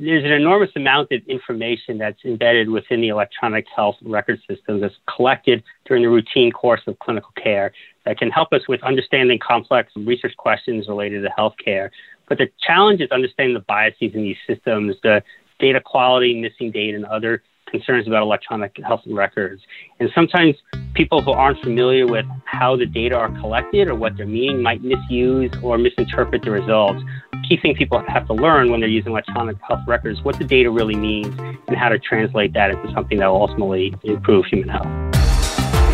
there's an enormous amount of information that's embedded within the electronic health record system that's collected during the routine course of clinical care that can help us with understanding complex research questions related to healthcare. But the challenge is understanding the biases in these systems, the data quality, missing data, and other concerns about electronic health records. And sometimes people who aren't familiar with how the data are collected or what they're meaning might misuse or misinterpret the results. Key thing people have to learn when they're using electronic health records what the data really means and how to translate that into something that will ultimately improve human health.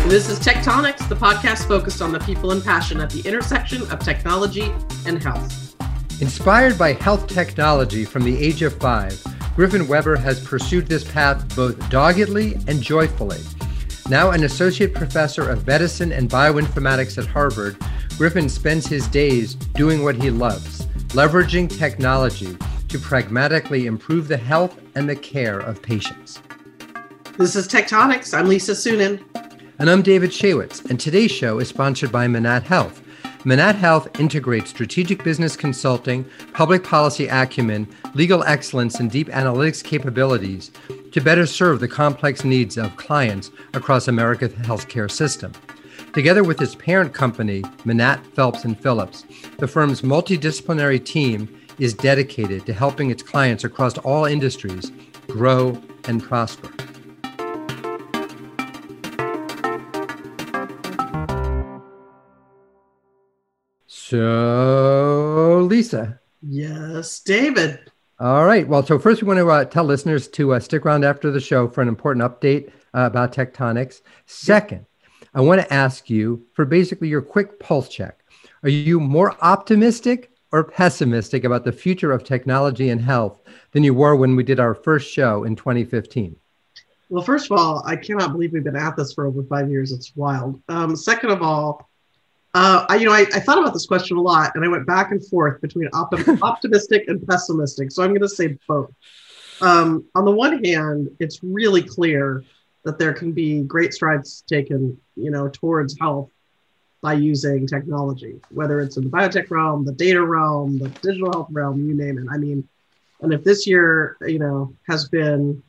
This is Tech Tonics, the podcast focused on the people and passion at the intersection of technology and health. Inspired by health technology from the age of five, Griffin Weber has pursued this path both doggedly and joyfully. Now an associate professor of medicine and bioinformatics at Harvard, Griffin spends his days doing what he loves, leveraging technology to pragmatically improve the health and the care of patients. This is Tech Tonics. I'm Lisa Suennen. And I'm David Shaywitz, and today's show is sponsored by Manatt Health Manatt Health integrates strategic business consulting, public policy acumen, legal excellence, and deep analytics capabilities to better serve the complex needs of clients across America's healthcare system. Together with its parent company, Manatt Phelps and Phillips, the firm's multidisciplinary team is dedicated to helping its clients across all industries grow and prosper. So, Lisa. Yes, David. All right. Well, so first, we want to uh, tell listeners to uh, stick around after the show for an important update uh, about Tech Tonics. Second, I want to ask you for basically your quick pulse check. Are you more optimistic or pessimistic about the future of technology and health than you were when we did our first show in 2015? Well, first of all, I cannot believe we've been at this for over five years. It's wild. Um, second of all, uh, I, you know, I, I, thought about this question a lot, and I went back and forth between optimistic and pessimistic. So I'm going to say both. Um, on the one hand, it's really clear that there can be great strides taken, you know, towards health by using technology, whether it's in the biotech realm, the data realm, the digital health realm, you name it. I mean, and if this year, you know, has been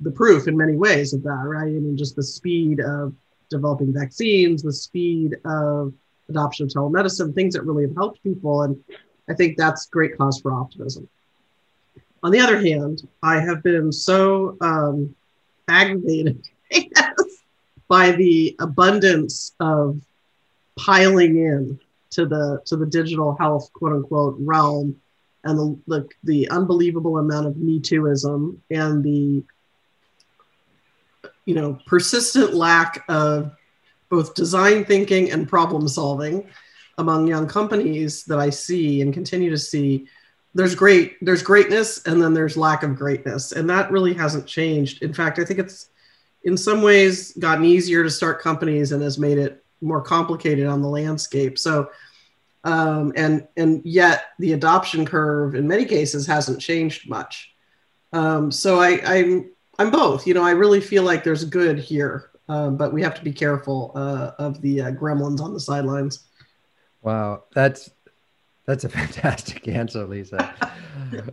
the proof in many ways of that, right? I mean, just the speed of developing vaccines, the speed of adoption of telemedicine, things that really have helped people. And I think that's great cause for optimism. On the other hand, I have been so um, aggravated by the abundance of piling in to the to the digital health quote unquote realm and the, the, the unbelievable amount of me tooism and the you know persistent lack of both design thinking and problem solving among young companies that I see and continue to see. There's great there's greatness and then there's lack of greatness. And that really hasn't changed. In fact i think it's in some ways gotten easier to start companies and has made it more complicated on the landscape. So um, and and yet the adoption curve in many cases hasn't changed much. Um, so I, I'm I'm both. You know I really feel like there's good here um, but we have to be careful uh, of the uh, gremlins on the sidelines. Wow, that's that's a fantastic answer, Lisa.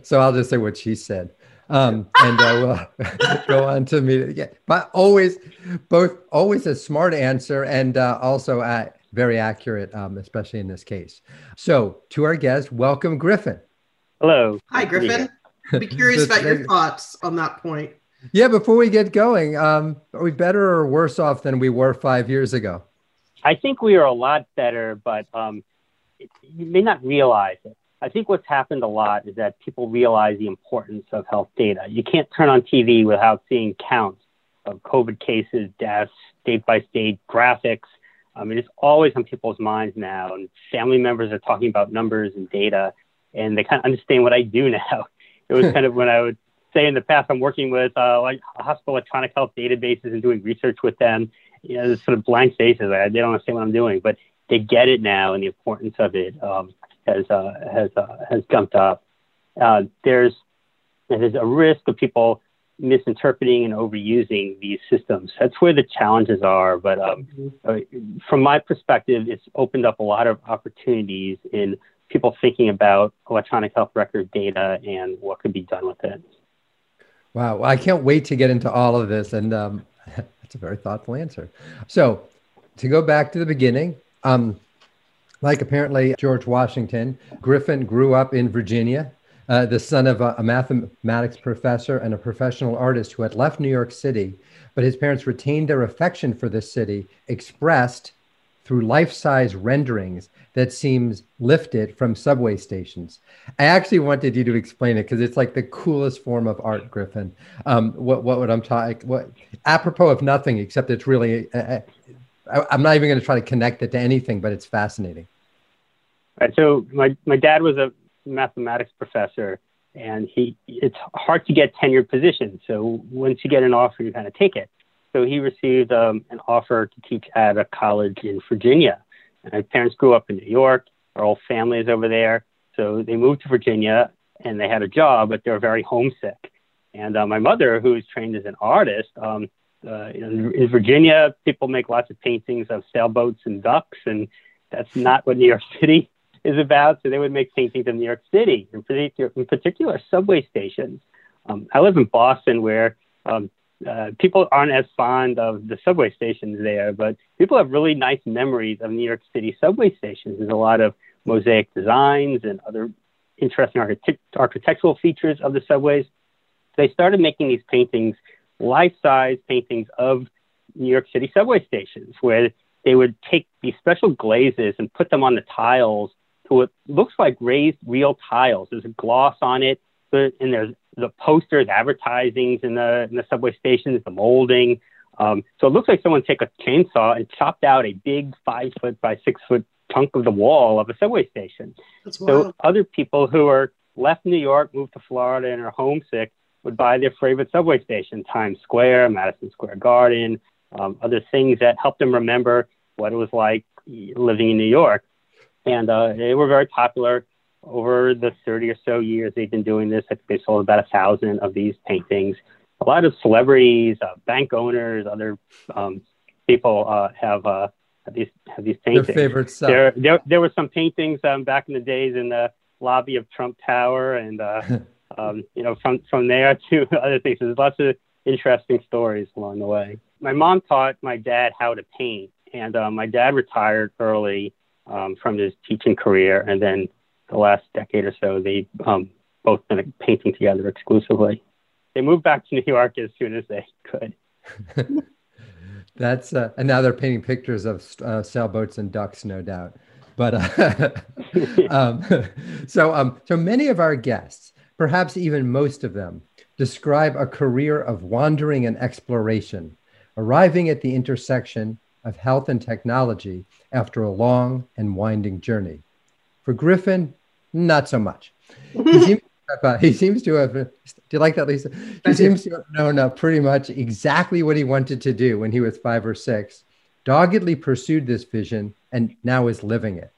so I'll just say what she said, um, and uh, we'll go on to me. Yeah, but always, both always a smart answer, and uh, also uh, very accurate, um, especially in this case. So to our guest, welcome, Griffin. Hello. Hi, Griffin. I'd be curious about your thoughts on that point. Yeah, before we get going, um, are we better or worse off than we were five years ago? I think we are a lot better, but um, you may not realize it. I think what's happened a lot is that people realize the importance of health data. You can't turn on TV without seeing counts of COVID cases, deaths, state by state graphics. I mean, it's always on people's minds now, and family members are talking about numbers and data, and they kind of understand what I do now. It was kind of when I would say in the past, I'm working with uh, like hospital electronic health databases and doing research with them. You know, sort of blank faces. Like, they don't understand what I'm doing, but they get it now, and the importance of it um, has uh, has uh, has jumped up. Uh, there's there's a risk of people misinterpreting and overusing these systems. That's where the challenges are. But um, uh, from my perspective, it's opened up a lot of opportunities in people thinking about electronic health record data and what could be done with it. Wow, I can't wait to get into all of this, and um, that's a very thoughtful answer. So, to go back to the beginning, um, like apparently George Washington, Griffin grew up in Virginia, uh, the son of a, a, mathematics professor and a professional artist who had left New York City, but his parents retained their affection for the city, expressed through life-size renderings that seems lifted from subway stations. I actually wanted you to explain it because it's like the coolest form of art, Griffin. Um, what what would I'm talking? What apropos of nothing except it's really. Uh, uh I, am not even going to try to connect it to anything, but it's fascinating. Right. So my my dad was a mathematics professor, and he it's hard to get tenured positions. So once you get an offer, you kind of take it. So he received um, an offer to teach at a college in Virginia. And my parents grew up in New York. Our whole family is over there. So they moved to Virginia, and they had a job, but they were very homesick. And uh, my mother, who is trained as an artist, um, uh, in, in Virginia, people make lots of paintings of sailboats and ducks, and that's not what New York City is about. So they would make paintings of New York City, in particular, in particular subway stations. Um, I live in Boston, where um, uh, people aren't as fond of the subway stations there, but people have really nice memories of New York City subway stations. There's a lot of mosaic designs and other interesting architect- architectural features of the subways. They started making these paintings, life-size paintings of New York City subway stations, where they would take these special glazes and put them on the tiles to what looks like raised real tiles. There's a gloss on it, and there's the posters, advertisings in the in the subway stations, the molding. Um, so it looks like someone took a chainsaw and chopped out a big five foot by six foot chunk of the wall of a subway station. so other people who are left New York, moved to Florida, and are homesick would buy their favorite subway station, Times Square, Madison Square Garden, um, other things that helped them remember what it was like living in New York. And uh, they were very popular over the 30 or so years they've been doing this. I think they sold about a thousand of these paintings. A lot of celebrities, uh, bank owners, other um, people uh, have, uh, have these have these paintings. Their favorite stuff. There, there, there were some paintings um, back in the days in the lobby of Trump Tower, and uh, um, you know from from there to other things. There's lots of interesting stories along the way. My mom taught my dad how to paint, and uh, my dad retired early um, from his teaching career, and then the last decade or so, they've um, both been painting together exclusively. They moved back to New York as soon as they could. That's uh, and now they're painting pictures of uh, sailboats and ducks, no doubt. But uh, um, so um, so many of our guests, perhaps even most of them, describe a career of wandering and exploration, arriving at the intersection of health and technology after a long and winding journey. For Griffin, not so much. He seems, have, uh, he seems to have. Do you like that, Lisa? He seems to have known uh, pretty much exactly what he wanted to do when he was five or six. Doggedly pursued this vision and now is living it.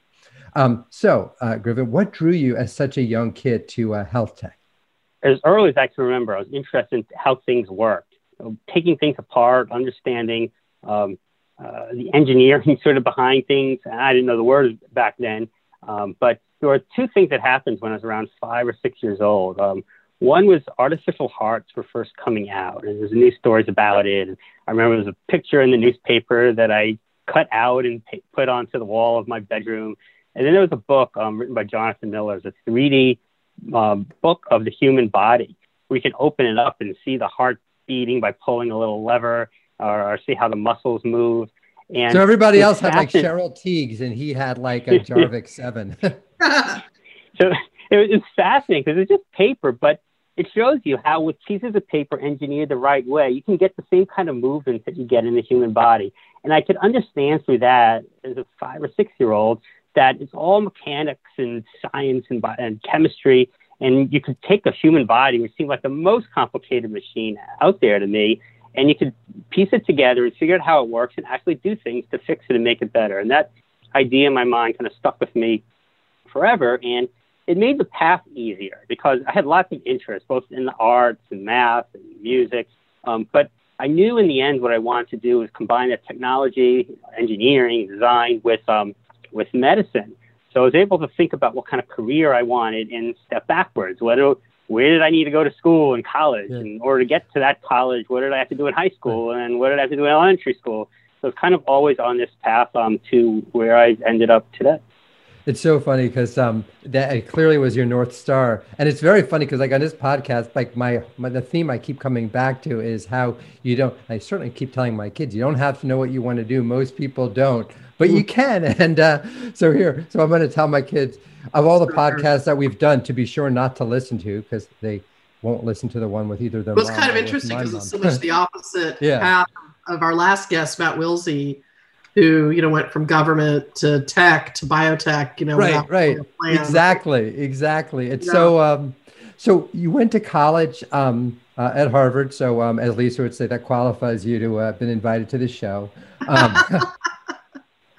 Um, so, uh, Griffin, what drew you as such a young kid to uh, health tech? As early as I can remember, I was interested in how things worked, taking things apart, understanding um, uh, the engineering sort of behind things. I didn't know the word back then, um, but there were two things that happened when I was around five or six years old. Um, one was artificial hearts were first coming out, and there's news stories about it. And I remember there was a picture in the newspaper that I cut out and put onto the wall of my bedroom. And then there was a book um, written by Jonathan Miller, it's a 3D um, book of the human body. We can open it up and see the heart beating by pulling a little lever, or, or see how the muscles move. And so everybody else had like Cheryl Tiegs, and he had like a Jarvik Seven. so it was fascinating because it's just paper, but it shows you how with pieces of paper engineered the right way, you can get the same kind of movements that you get in the human body. And I could understand through that as a five or six year old that it's all mechanics and science and, bi- and chemistry. And you could take a human body, which seemed like the most complicated machine out there to me, and you could piece it together and figure out how it works and actually do things to fix it and make it better. And that idea in my mind kind of stuck with me forever. And it made the path easier because I had lots of interest, both in the arts and math and music. Um, but I knew in the end what I wanted to do was combine that technology, engineering, design with um, with medicine. So I was able to think about what kind of career I wanted and step backwards. What do where did I need to go to school and college? Yeah. In order to get to that college, what did I have to do in high school? Right. And what did I have to do in elementary school? So it's kind of always on this path um, to where I ended up today. It's so funny because um, that clearly was your north star, and it's very funny because like on this podcast, like my, my the theme I keep coming back to is how you don't. I certainly keep telling my kids you don't have to know what you want to do. Most people don't, but you can. And uh, so here, so I'm going to tell my kids of all the podcasts that we've done to be sure not to listen to because they won't listen to the one with either them. Well, it's kind of interesting because it's so much the opposite yeah. of our last guest, Matt Wilsey who you know went from government to tech to biotech you know right right. exactly exactly. It's yeah. so um so you went to college um uh, at harvard so um as lisa would say that qualifies you to have uh, been invited to the show. Um,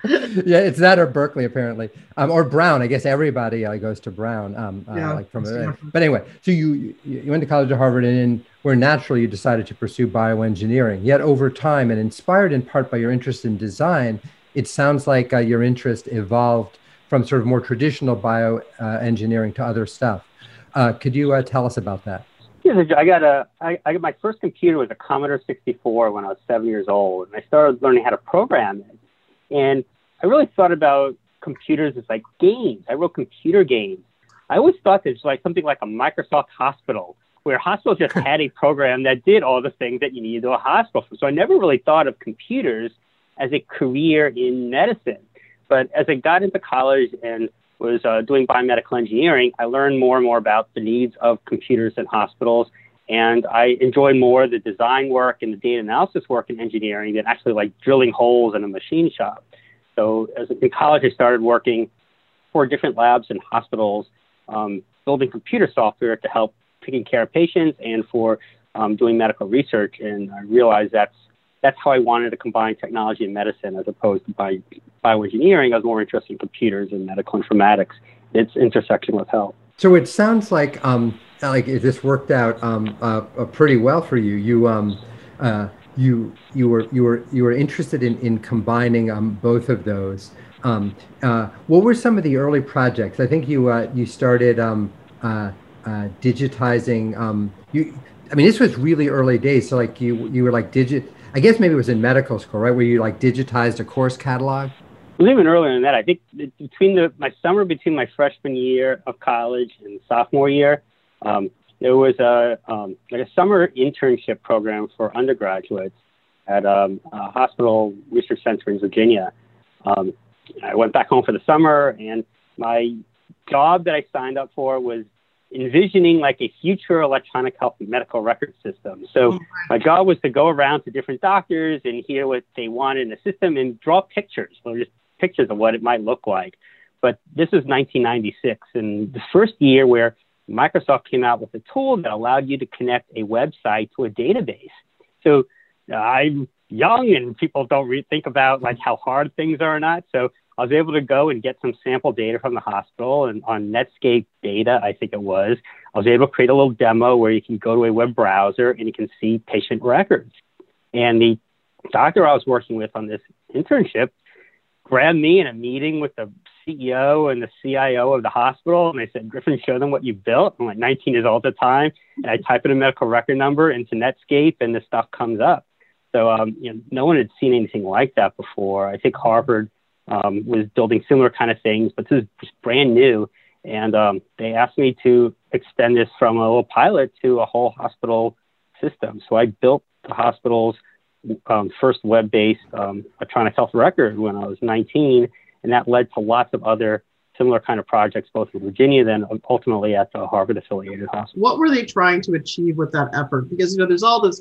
yeah, it's that or Berkeley apparently, um, or Brown. I guess everybody uh, goes to Brown. Um, uh, yeah, like from uh, but anyway, so you you went to college at Harvard, and then where naturally you decided to pursue bioengineering. Yet over time, and inspired in part by your interest in design, it sounds like uh, your interest evolved from sort of more traditional bioengineering to other stuff. Uh, could you uh, tell us about that? Yeah, I got a. I, I got my first computer was a Commodore 64 when I was seven years old, and I started learning how to program it. And I really thought about computers as like games. I wrote computer games. I always thought was like something like a Microsoft hospital, where hospitals just had a program that did all the things that you needed to a hospital for. So I never really thought of computers as a career in medicine. But as I got into college and was uh, doing biomedical engineering, I learned more and more about the needs of computers in hospitals. And I enjoyed more the design work and the data analysis work in engineering than actually like drilling holes in a machine shop. So as in college, I started working for different labs and hospitals, um, building computer software to help taking care of patients and for um, doing medical research. And I realized that's that's how I wanted to combine technology and medicine as opposed to bio, bioengineering. I was more interested in computers and medical informatics, its intersection with health. So it sounds like um, like this worked out um, uh, uh, pretty well for you. You um, uh, you you were you were you were interested in in combining um, both of those. Um, uh, what were some of the early projects? I think you uh, you started um, uh, uh digitizing. Um, you, I mean, this was really early days. So like you you were like digit. I guess maybe it was in medical school, right? Where you like digitized a course catalog. It was even earlier than that. I think between the my summer between my freshman year of college and sophomore year, um, there was a um, like a summer internship program for undergraduates at um, a hospital research center in Virginia. Um, I went back home for the summer, and my job that I signed up for was envisioning like a future electronic health medical record system. So oh, my job was to go around to different doctors and hear what they wanted in the system and draw pictures, or just pictures of what it might look like. But this was 1996, and the first year where Microsoft came out with a tool that allowed you to connect a website to a database. So uh, I'm young and people don't really think about like how hard things are or not. So I was able to go and get some sample data from the hospital and on Netscape data, I think it was. I was able to create a little demo where you can go to a web browser and you can see patient records. And the doctor I was working with on this internship grabbed me in a meeting with the CEO and the CIO of the hospital, and they said, Griffin, show them what you built. I'm like 19 years old at the time, and I type in a medical record number into Netscape, and the stuff comes up. So, um, you know, no one had seen anything like that before. I think Harvard um, was building similar kind of things, but this is just brand new. And um, they asked me to extend this from a little pilot to a whole hospital system. So I built the hospital's um, first web-based um, electronic health record when I was 19 and that led to lots of other similar kind of projects, both in Virginia, then ultimately at the Harvard affiliated hospital. What were they trying to achieve with that effort? Because you know, there's all this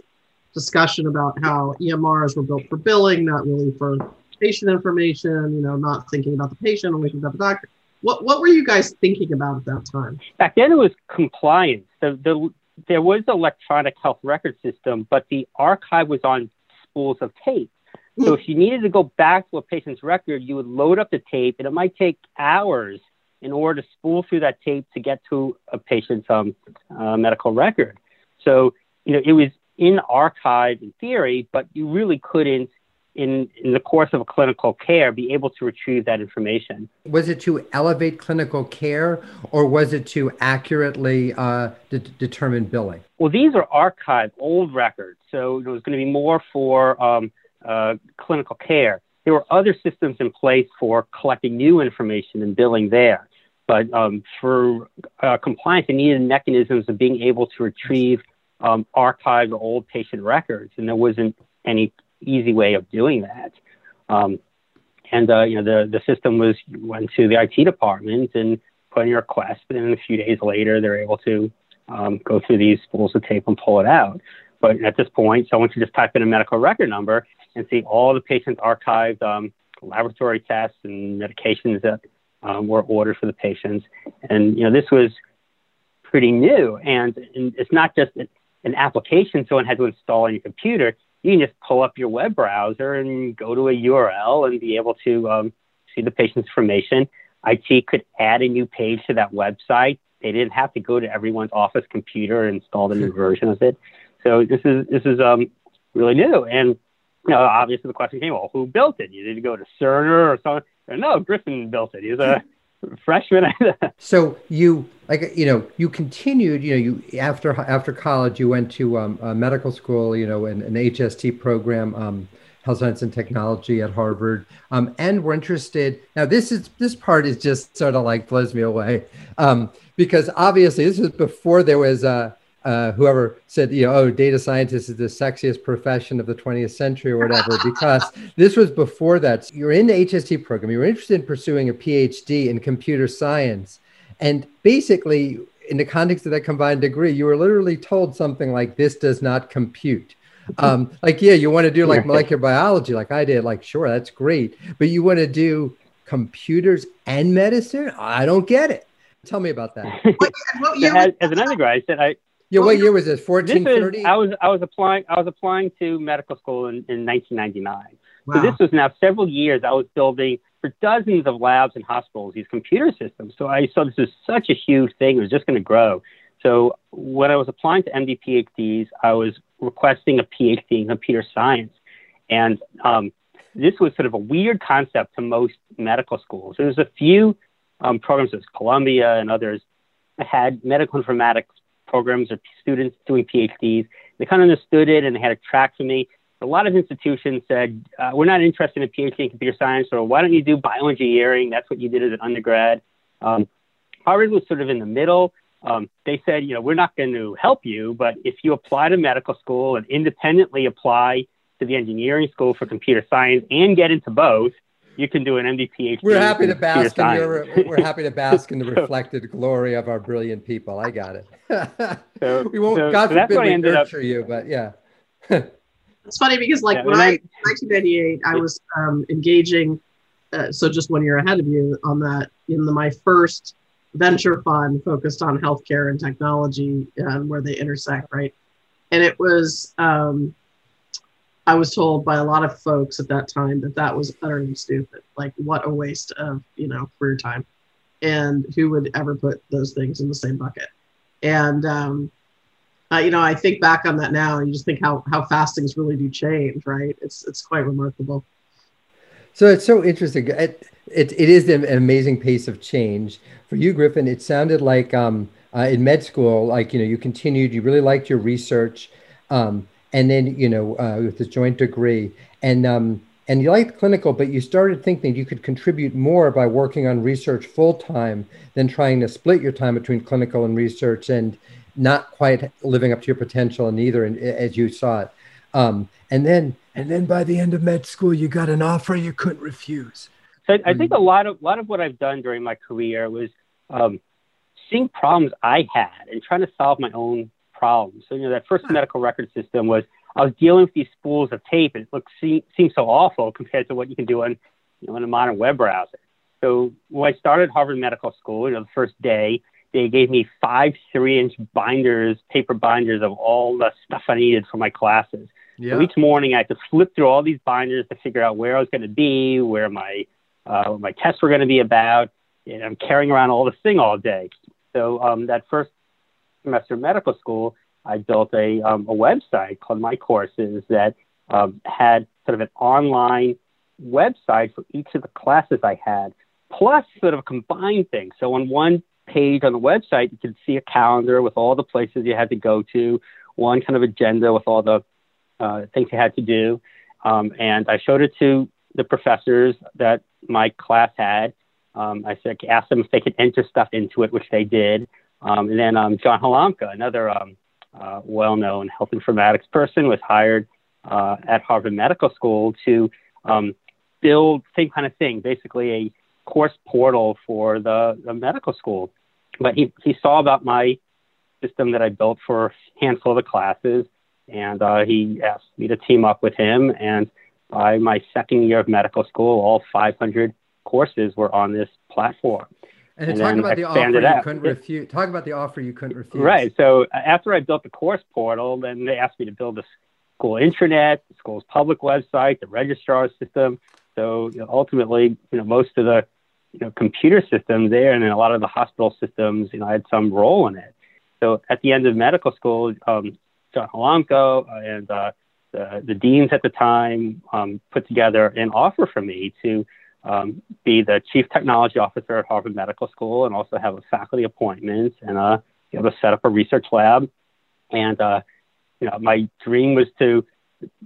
discussion about how EMRs were built for billing, not really for patient information. You know, not thinking about the patient, only thinking about the doctor. What what were you guys thinking about at that time? Back then, it was compliance. The, the, there was electronic health record system, but the archive was on spools of tape. So if you needed to go back to a patient's record, you would load up the tape, and it might take hours in order to spool through that tape to get to a patient's um, uh, medical record. So you know it was in archive in theory, but you really couldn't in, in the course of a clinical care, be able to retrieve that information. Was it to elevate clinical care or was it to accurately uh, de- determine billing? Well, these are archived old records, so it was going to be more for um, uh, clinical care. There were other systems in place for collecting new information and billing there. But um, for uh, compliance, they needed mechanisms of being able to retrieve um, archived old patient records, and there wasn't any easy way of doing that. Um, and uh, you know, the the system was went to the IT department and put in a request, and then a few days later, they're able to um, go through these spools of tape and pull it out. But at this point, someone should just type in a medical record number and see all the patient's archived um, laboratory tests and medications that um, were ordered for the patients. And you know, this was pretty new, and, and it's not just an application someone had to install on your computer you can just pull up your web browser and go to a URL and be able to um, see the patient's information. IT could add a new page to that website. They didn't have to go to everyone's office computer and install the new version of it. So this is this is um, really new. And you know, obviously the question came, well, who built it? You did go to Cerner or something? No, Griffin built it. He's a freshman. so you like you know you continued you know you after after college you went to um, medical school you know an, an HST program um, health science and technology at Harvard um, and we're interested now this is this part is just sort of like blows me away um, because obviously this was before there was a uh, whoever said, you know, oh, data scientist is the sexiest profession of the 20th century or whatever, because this was before that. So you're in the HST program, you were interested in pursuing a PhD in computer science. And basically, in the context of that combined degree, you were literally told something like, this does not compute. Um, like, yeah, you want to do like molecular biology, like I did, like, sure, that's great. But you want to do computers and medicine? I don't get it. Tell me about that. as, as an undergrad, I said I, yeah, what year was this? Fourteen thirty. I was I was applying I was applying to medical school in, in 1999. Wow. So this was now several years. I was building for dozens of labs and hospitals these computer systems. So I saw this was such a huge thing. It was just going to grow. So when I was applying to MD PhDs, I was requesting a PhD in computer science, and um, this was sort of a weird concept to most medical schools. There was a few um, programs, as Columbia and others, had medical informatics programs or students doing PhDs. They kind of understood it and they had a track for me. A lot of institutions said, uh, we're not interested in PhD in computer science, or why don't you do bioengineering? That's what you did as an undergrad. Um, Harvard was sort of in the middle. Um, they said, you know, we're not going to help you, but if you apply to medical school and independently apply to the engineering school for computer science and get into both, you can do an MD PhD. We're happy to bask in your, we're happy to bask in the reflected glory of our brilliant people. I got it. so, we won't. So, God so forbid we nurture up, you, but yeah. it's funny because like yeah, when I, 1998, I was um, engaging. Uh, so just one year ahead of you on that in the, my first venture fund focused on healthcare and technology and where they intersect, right? And it was um, I was told by a lot of folks at that time that that was utterly stupid. Like, what a waste of you know career time, and who would ever put those things in the same bucket? And um, uh, you know, I think back on that now, and you just think how how fast things really do change, right? It's it's quite remarkable. So it's so interesting. It, it, it is an amazing pace of change for you, Griffin. It sounded like um, uh, in med school, like you know, you continued. You really liked your research. Um, and then you know uh, with the joint degree. And um, and you liked clinical but you started thinking you could contribute more by working on research full time than trying to split your time between clinical and research and not quite living up to your potential in either and, as you saw it. Um, and then and then by the end of med school you got an offer you couldn't refuse. So I, I think a lot of a lot of what I've done during my career was um, seeing problems I had and trying to solve my own problems. So, you know, that first medical record system was I was dealing with these spools of tape, and it looked seemed, seemed so awful compared to what you can do on, you know, on a modern web browser. So when I started Harvard Medical School, you know, the first day, they gave me five three-inch binders, paper binders of all the stuff I needed for my classes. Yeah. So each morning I had to flip through all these binders to figure out where I was going to be, where my uh, my tests were going to be about, and I'm carrying around all this thing all day. So um, that first semester medical school, I built a, um, a website called My Courses that um, had sort of an online website for each of the classes I had, plus sort of a combined thing. So on one page on the website, you could see a calendar with all the places you had to go to, one kind of agenda with all the uh, things you had to do. Um, and I showed it to the professors that my class had. Um, I said, asked them if they could enter stuff into it, which they did. Um, and then um, John Halamka, another um, uh, well-known health informatics person, was hired uh, at Harvard Medical School to um, build same kind of thing, basically a course portal for the, the medical school. But he, he saw about my system that I built for a handful of the classes, and uh, he asked me to team up with him. And by my second year of medical school, all 500 courses were on this platform. And, and talk about the offer you couldn't refuse. Talk about the offer you couldn't refuse. Right. So uh, after I built the course portal, then they asked me to build the school intranet, the school's public website, the registrar system. So you know, ultimately, you know, most of the you know computer systems there, and then a lot of the hospital systems, you know, I had some role in it. So at the end of medical school, um, John Halamka and uh, the, the deans at the time um, put together an offer for me to um, be the chief technology officer at Harvard Medical School and also have a faculty appointment and uh, be able to set up a research lab. And, uh, you know, my dream was to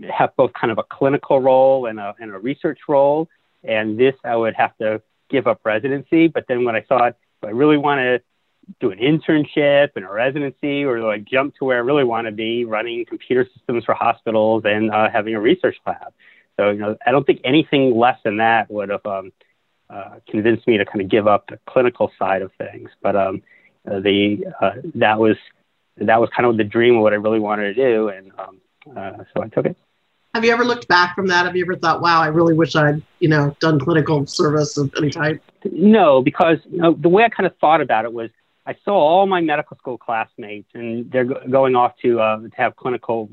have both kind of a clinical role and a, and a research role. And this, I would have to give up residency. But then when I thought, I really want to do an internship and a residency or like jump to where I really want to be running computer systems for hospitals and uh, having a research lab. So, you know, I don't think anything less than that would have um, uh, convinced me to kind of give up the clinical side of things. But um, uh, the uh, that was that was kind of the dream of what I really wanted to do, and um, uh, so I took it. Have you ever looked back from that? Have you ever thought, "Wow, I really wish I'd you know done clinical service of any type"? No, because you know, the way I kind of thought about it was I saw all my medical school classmates, and they're go- going off to uh, to have clinical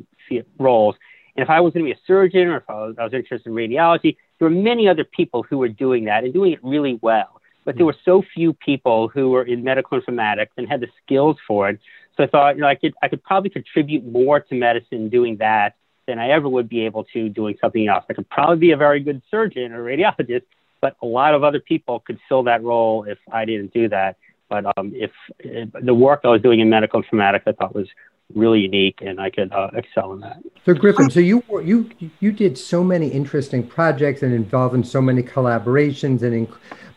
roles, and if I was going to be a surgeon or if I was, I was interested in radiology, there were many other people who were doing that and doing it really well. But there were so few people who were in medical informatics and had the skills for it. So I thought, you know, I could, I could probably contribute more to medicine doing that than I ever would be able to doing something else. I could probably be a very good surgeon or radiologist, but a lot of other people could fill that role if I didn't do that. But um, if, if the work I was doing in medical informatics, I thought was really unique, and I could uh, excel in that. So Griffin, so you you you did so many interesting projects and involved in so many collaborations, and in,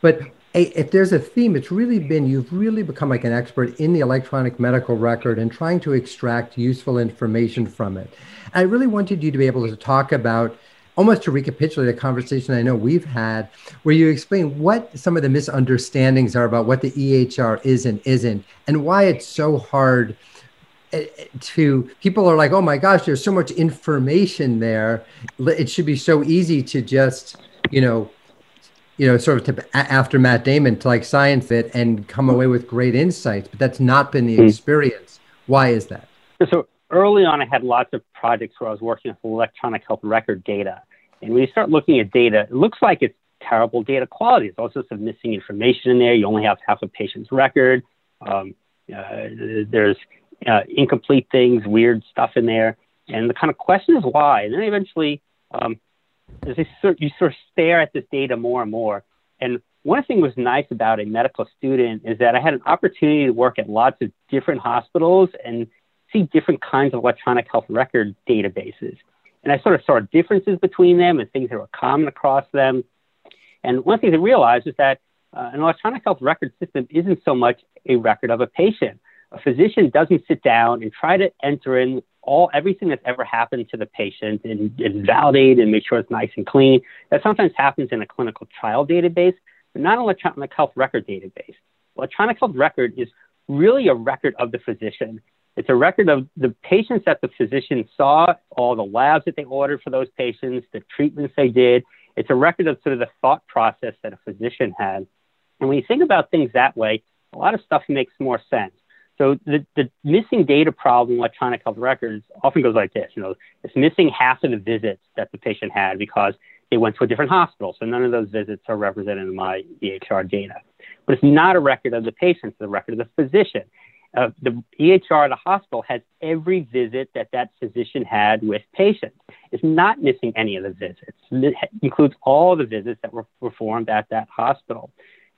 but if there's a theme, it's really been you've really become like an expert in the electronic medical record and trying to extract useful information from it. I really wanted you to be able to talk about almost to recapitulate a conversation I know we've had where you explain what some of the misunderstandings are about what the EHR is and isn't and why it's so hard to people are like, oh my gosh, there's so much information there. It should be so easy to just, you know, you know, sort of to, after Matt Damon to like science it and come away with great insights. But that's not been the hmm. experience. Why is that? So early on, I had lots of projects where I was working with electronic health record data. And when you start looking at data, it looks like it's terrible data quality. There's also some missing information in there. You only have half a patient's record. Um, uh, there's uh, incomplete things, weird stuff in there. And the kind of question is why. And then eventually, um, as sort, you sort of stare at this data more and more. And one thing was nice about a medical student is that I had an opportunity to work at lots of different hospitals and see different kinds of electronic health record databases. And I sort of saw differences between them and things that were common across them. And one thing I realized is that uh, an electronic health record system isn't so much a record of a patient, a physician doesn't sit down and try to enter in all everything that's ever happened to the patient and, and validate and make sure it's nice and clean. That sometimes happens in a clinical trial database, but not an electronic health record database. Electronic health record is really a record of the physician. It's a record of the patients that the physician saw, all the labs that they ordered for those patients, the treatments they did. It's a record of sort of the thought process that a physician had. And when you think about things that way, a lot of stuff makes more sense. So the, the missing data problem in electronic health records often goes like this. You know, it's missing half of the visits that the patient had because they went to a different hospital. So none of those visits are represented in my EHR data. But it's not a record of the patient, it's a record of the physician. uh, the EHR at a hospital has every visit that that physician had with patients. It's not missing any of the visits. It includes all the visits that were performed at that hospital.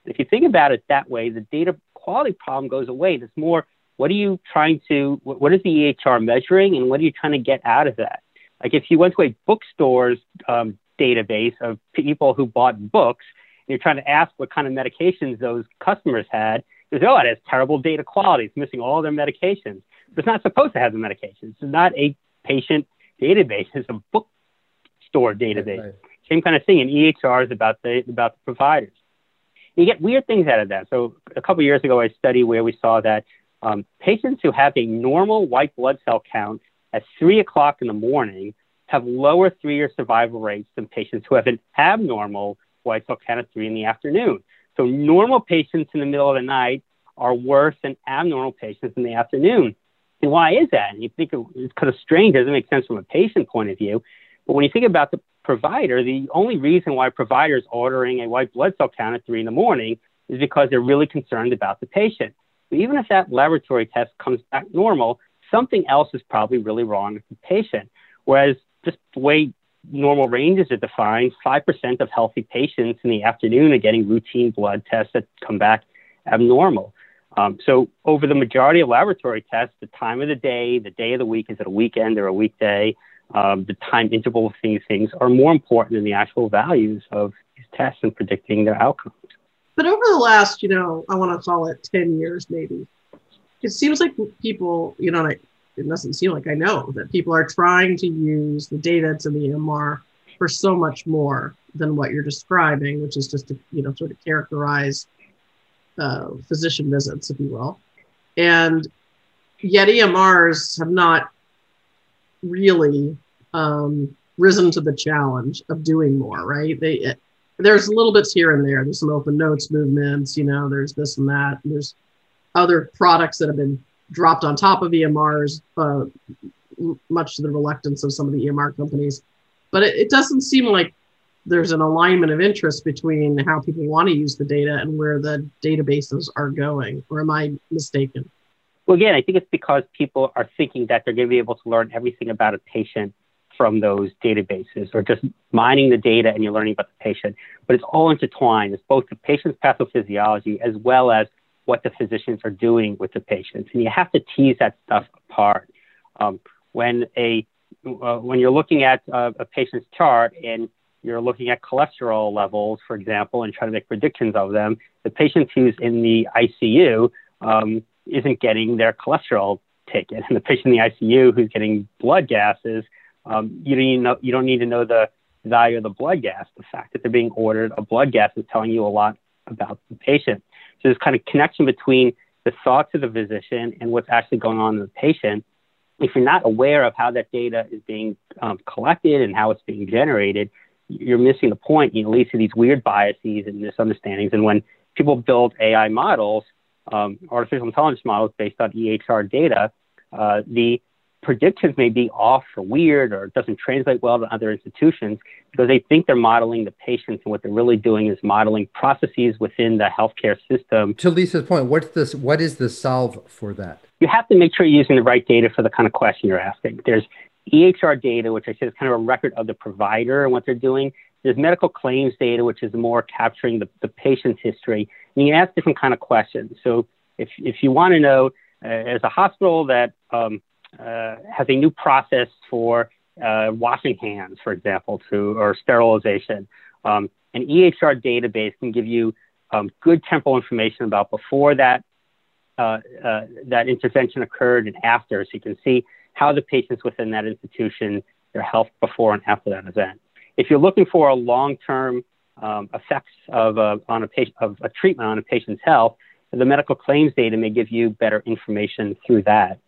If you think about it that way, the data quality problem goes away. There's more, what are you trying to, what is the EHR measuring and what are you trying to get out of that? Like if you went to a bookstore's um, database of people who bought books, and you're trying to ask what kind of medications those customers had, say, oh, it has terrible data quality. It's missing all their medications. But it's not supposed to have the medications. It's not a patient database. It's a bookstore database. Right. Same kind of thing in EHRs about the about the providers. You get weird things out of that. So a couple years ago, I studied where we saw that um, patients who have a normal white blood cell count at three o'clock in the morning have lower three-year survival rates than patients who have an abnormal white cell count at three in the afternoon. So normal patients in the middle of the night are worse than abnormal patients in the afternoon. And why is that? And you think it's kind of strange, it doesn't make sense from a patient point of view. But when you think about the provider, the only reason why providers ordering a white blood cell count at three in the morning is because they're really concerned about the patient. But even if that laboratory test comes back normal, something else is probably really wrong with the patient. Whereas just the way normal ranges are defined, 5% of healthy patients in the afternoon are getting routine blood tests that come back abnormal. Um, so over the majority of laboratory tests, the time of the day, the day of the week, is it a weekend or a weekday? Um, the time interval of these things are more important than the actual values of these tests and predicting their outcomes. But over the last, you know, I want to call it 10 years maybe, it seems like people, you know, it doesn't seem like I know that people are trying to use the data to the EMR for so much more than what you're describing, which is just to, you know, sort of characterize uh, physician visits, if you will. And yet EMRs have not really um, risen to the challenge of doing more, right? They it, there's little bits here and there. There's some open notes movements, you know. There's this and that. And there's other products that have been dropped on top of EMRs, uh, much to the reluctance of some of the EMR companies. But it, it doesn't seem like there's an alignment of interest between how people want to use the data and where the databases are going. Or am I mistaken? Well, again, I think it's because people are thinking that they're going to be able to learn everything about a patient from those databases or just mining the data and you're learning about the patient. But it's all intertwined. It's both the patient's pathophysiology as well as what the physicians are doing with the patients. And you have to tease that stuff apart. Um, when, a, uh, when you're looking at uh, a patient's chart and you're looking at cholesterol levels, for example, and trying to make predictions of them. The patient who's in the ICU um, isn't getting their cholesterol taken, and the patient in the ICU who's getting blood gases, um, you don't know, you don't need to know the value of the blood gas. The fact that they're being ordered a blood gas is telling you a lot about the patient. So there's kind of connection between the thoughts of the physician and what's actually going on in the patient. If you're not aware of how that data is being um, collected and how it's being generated, you're missing the point. You leads to these weird biases and misunderstandings. And when people build AI models, um, artificial intelligence models based on EHR data, uh, the predictions may be off or weird or doesn't translate well to other institutions because they think they're modeling the patients and what they're really doing is modeling processes within the healthcare system. To Lisa's point, what's this what is the solve for that? You have to make sure you're using the right data for the kind of question you're asking. There's EHR data, which I said is kind of a record of the provider and what they're doing. There's medical claims data, which is more capturing the, the patient's history. And you can ask different kind of questions. So if, if you want to know, uh, as a hospital that um, uh, has a new process for uh, washing hands, for example, to or sterilization, um, an EHR database can give you um, good temporal information about before that uh, uh, that intervention occurred and after, so you can see how the patients within that institution, their health before and after that event. If you're looking for a long-term um, effects of a, on a patient, of a treatment on a patient's health, the medical claims data may give you better information through that.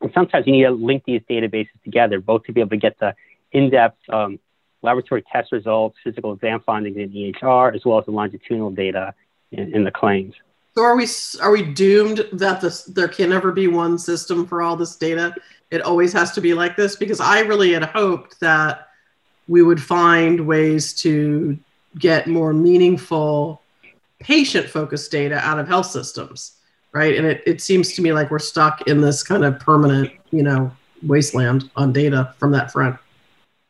And sometimes you need to link these databases together, both to be able to get the in-depth um, laboratory test results, physical exam findings in EHR, as well as the longitudinal data in, in the claims. So are we are we doomed that this there can never be one system for all this data? It always has to be like this because I really had hoped that we would find ways to get more meaningful patient focused data out of health systems. right? And it, it seems to me like we're stuck in this kind of permanent, you know, wasteland on data from that front.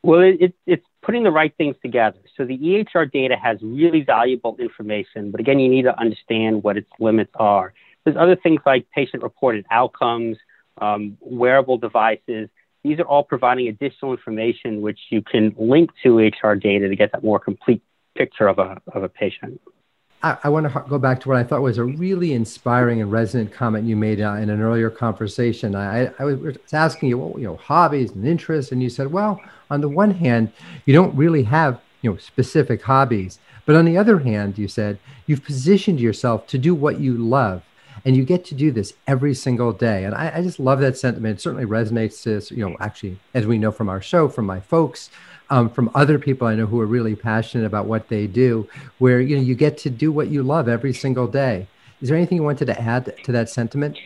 Well, it, it, it's putting the right things together. So the EHR data has really valuable information, but again, you need to understand what its limits are. There's other things like patient reported outcomes, um, wearable devices. These are all providing additional information which you can link to EHR data to get that more complete picture of a, of a patient. I, I want to go back to what I thought was a really inspiring and resonant comment you made uh, in an earlier conversation. I, I was asking you, well, you know, hobbies and interests, and you said, well, on the one hand, you don't really have, you know, specific hobbies, but on the other hand, you said you've positioned yourself to do what you love and you get to do this every single day and I, I, just love that sentiment it certainly resonates to you know actually as we know from our show from my folks um, from other people I know who are really passionate about what they do, where you know you get to do what you love every single day. Is there anything you wanted to add to that sentiment?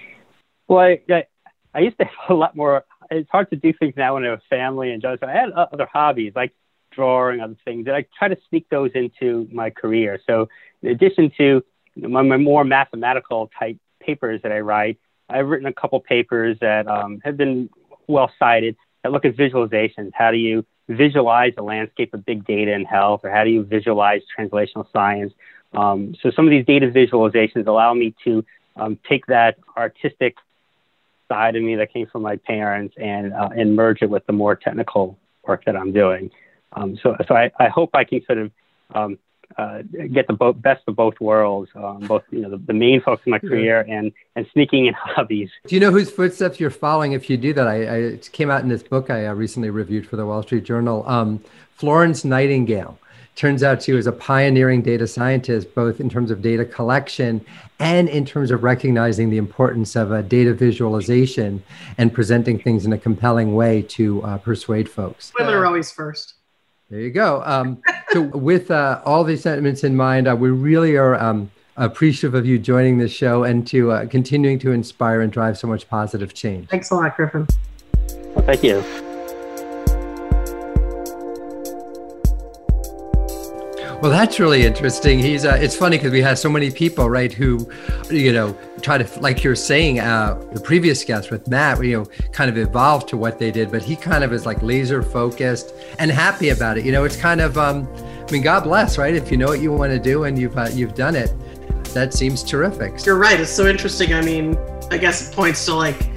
Well, I, I, I used to have a lot more. It's hard to do things now when I have a family and just. I had other hobbies like drawing, other things, and I try to sneak those into my career. So, in addition to my, my more mathematical type papers that I write, I've written a couple papers that um, have been well cited that look at visualizations. How do you visualize the landscape of big data in health, or how do you visualize translational science? Um, so some of these data visualizations allow me to um, take that artistic side of me that came from my parents and uh, and merge it with the more technical work that I'm doing. Um, so so I, I hope I can sort of um, uh, get the bo- best of both worlds, um, both you know the, the, main focus of my career and and sneaking in hobbies. Do you know whose footsteps you're following if you do that? I, I it came out in this book I uh, recently reviewed for the Wall Street Journal. Um, Florence Nightingale turns out she was a pioneering data scientist, both in terms of data collection and in terms of recognizing the importance of a data visualization and presenting things in a compelling way to uh, persuade folks. Women are always first. There you go. Um, so, with uh, all these sentiments in mind, uh, we really are um, appreciative of you joining this show and to uh, continuing to inspire and drive so much positive change. Thanks a lot, Griffin. Well, thank you. Well, that's really interesting. He's uh, it's funny because we have so many people, right, who, you know, try to like you're saying, uh, the previous guest with Matt, you know, kind of evolved to what they did, but he kind of is like laser focused and happy about it. You know, it's kind of, um, I mean, God bless, right? If you know what you want to do and you've uh, you've done it, that seems terrific. You're right. It's so interesting. I mean, I guess it points to like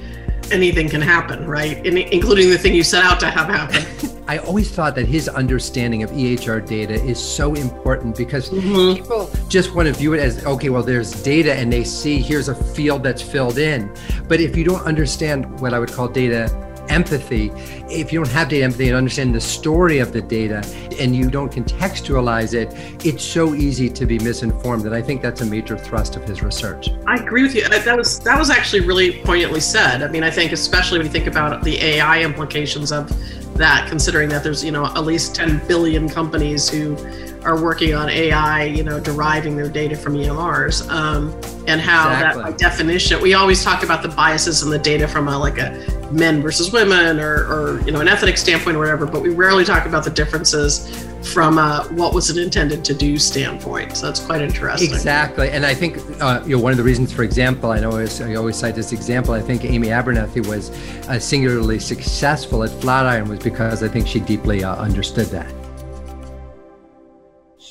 anything can happen, right? In, including the thing you set out to have happen. I always thought that his understanding of EHR data is so important because mm-hmm. people just want to view it as okay, well, there's data and they see here's a field that's filled in. But if you don't understand what I would call data empathy, if you don't have data empathy and understand the story of the data and you don't contextualize it, it's so easy to be misinformed. And I think that's a major thrust of his research. I agree with you. That was that was actually really poignantly said. I mean, I think especially when you think about the AI implications of that, considering that there's you know at least 10 billion companies who are working on AI, you know, deriving their data from EMRs, um, and how exactly. that by definition, we always talk about the biases in the data from a, like a men versus women or, or you know an ethnic standpoint or whatever, but we rarely talk about the differences from a, what was it intended to do standpoint. So that's quite interesting. Exactly, and I think uh, you know one of the reasons, for example, I know I always cite this example. I think Amy Abernethy was uh, singularly successful at Flatiron was because I think she deeply uh, understood that.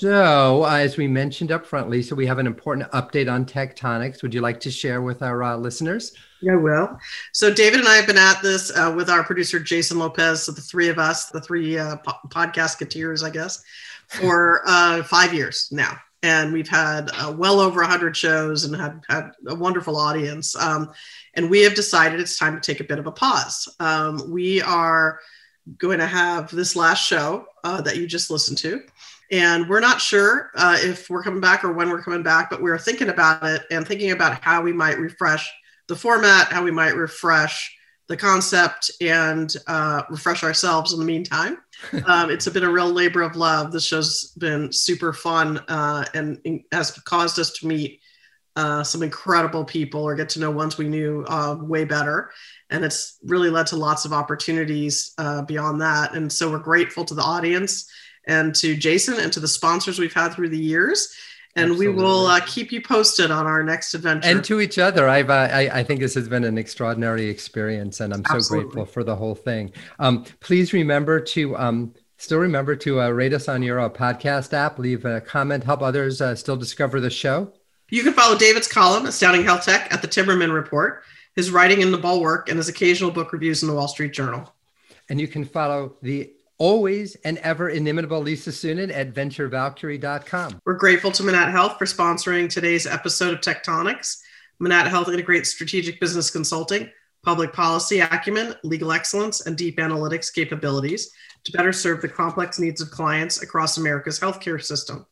So, uh, as we mentioned up front, Lisa, we have an important update on Tech Tonics. Would you like to share with our uh, listeners? I will. So, David and I have been at this uh, with our producer, Jason Lopez. So, the three of us, the three uh, po- I guess, for uh, five years now. And we've had uh, well over 100 shows and had, had a wonderful audience. Um, and we have decided it's time to take a bit of a pause. Um, we are going to have this last show that you just listened to and we're not sure uh, if we're coming back or when we're coming back, but we are thinking about it and thinking about how we might refresh the format, how we might refresh the concept, and uh, refresh ourselves in the meantime. Um, it's been a real labor of love. This show's been super fun uh, and, and, has caused us to meet uh, some incredible people or get to know ones we knew uh, way better. And it's really led to lots of opportunities uh, beyond that. And so we're grateful to the audience and to Jason and to the sponsors we've had through the years. And Absolutely. we will uh, keep you posted on our next adventure. and to each other. I've uh, I, I think this has been an extraordinary experience, and I'm so grateful for the whole thing. Um, please remember to um, still remember to uh, rate us on your uh, podcast app, leave a comment, help others uh, still discover the show. You can follow David's column, Astounding Health Tech, at the Timmerman Report, his writing in the Bulwark, and his occasional book reviews in the Wall Street Journal. And you can follow the always and ever inimitable Lisa Suennen at venturevalkyrie.com. We're grateful to Manatt Health for sponsoring today's episode of Tectonics. Manatt Health integrates strategic business consulting, public policy acumen, legal excellence, and deep analytics capabilities to better serve the complex needs of clients across America's healthcare system.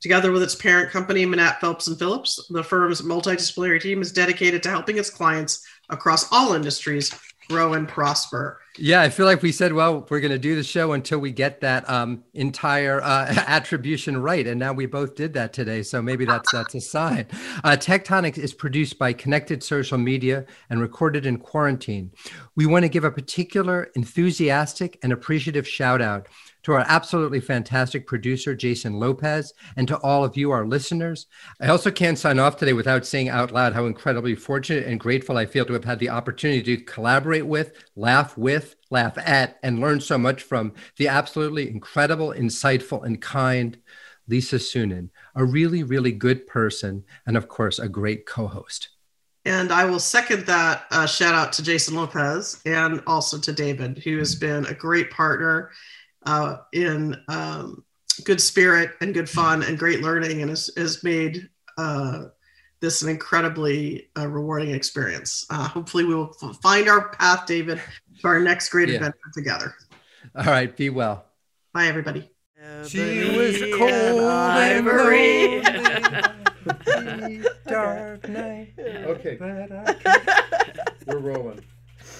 Together with its parent company, Manatt Phelps and Phillips, the firm's multidisciplinary team is dedicated to helping its clients across all industries grow and prosper. Yeah, I feel like we said, well, we're going to do the show until we get that um, entire uh, attribution right, and now we both did that today. So maybe that's that's a sign. Uh, Tech Tonics is produced by Connected Social Media and recorded in quarantine. We want to give a particular enthusiastic and appreciative shout out to our absolutely fantastic producer, Jason Lopez, and to all of you, our listeners. I also can't sign off today without saying out loud how incredibly fortunate and grateful I feel to have had the opportunity to collaborate with, laugh with, laugh at, and learn so much from the absolutely incredible, insightful, and kind Lisa Suennen, a really, really good person, and of course, a great co host. And I will second that uh, shout out to Jason Lopez and also to David, who has been a great partner uh, in um, good spirit and good fun and great learning and has, has made uh, this an incredibly uh, rewarding experience. Uh, hopefully, we will f- find our path, David, to our next great Yeah. adventure together. All right, be well. Bye, everybody. She was cold and ivory. lonely, dark night. Okay, we're rolling.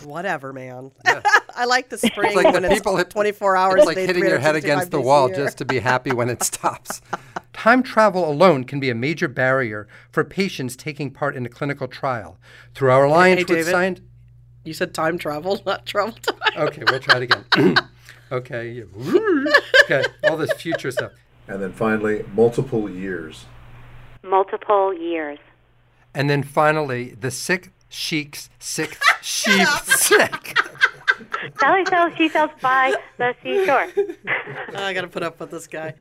Whatever, man. Yeah. I like the spring It's like when the it's people hit- 24 hours. It's like hitting your head against the wall year. just to be happy when it stops. Time travel alone can be a major barrier for patients taking part in a clinical trial. Through our alliance hey, with David. science. You said time travel, not travel time. Okay, we'll try it again. okay, okay, all this future stuff. And then finally, multiple years. multiple years. And then finally, the sick sheik's sixth sheep sick. Sally sells, she sells by the seashore. Oh, I got to put up with this guy.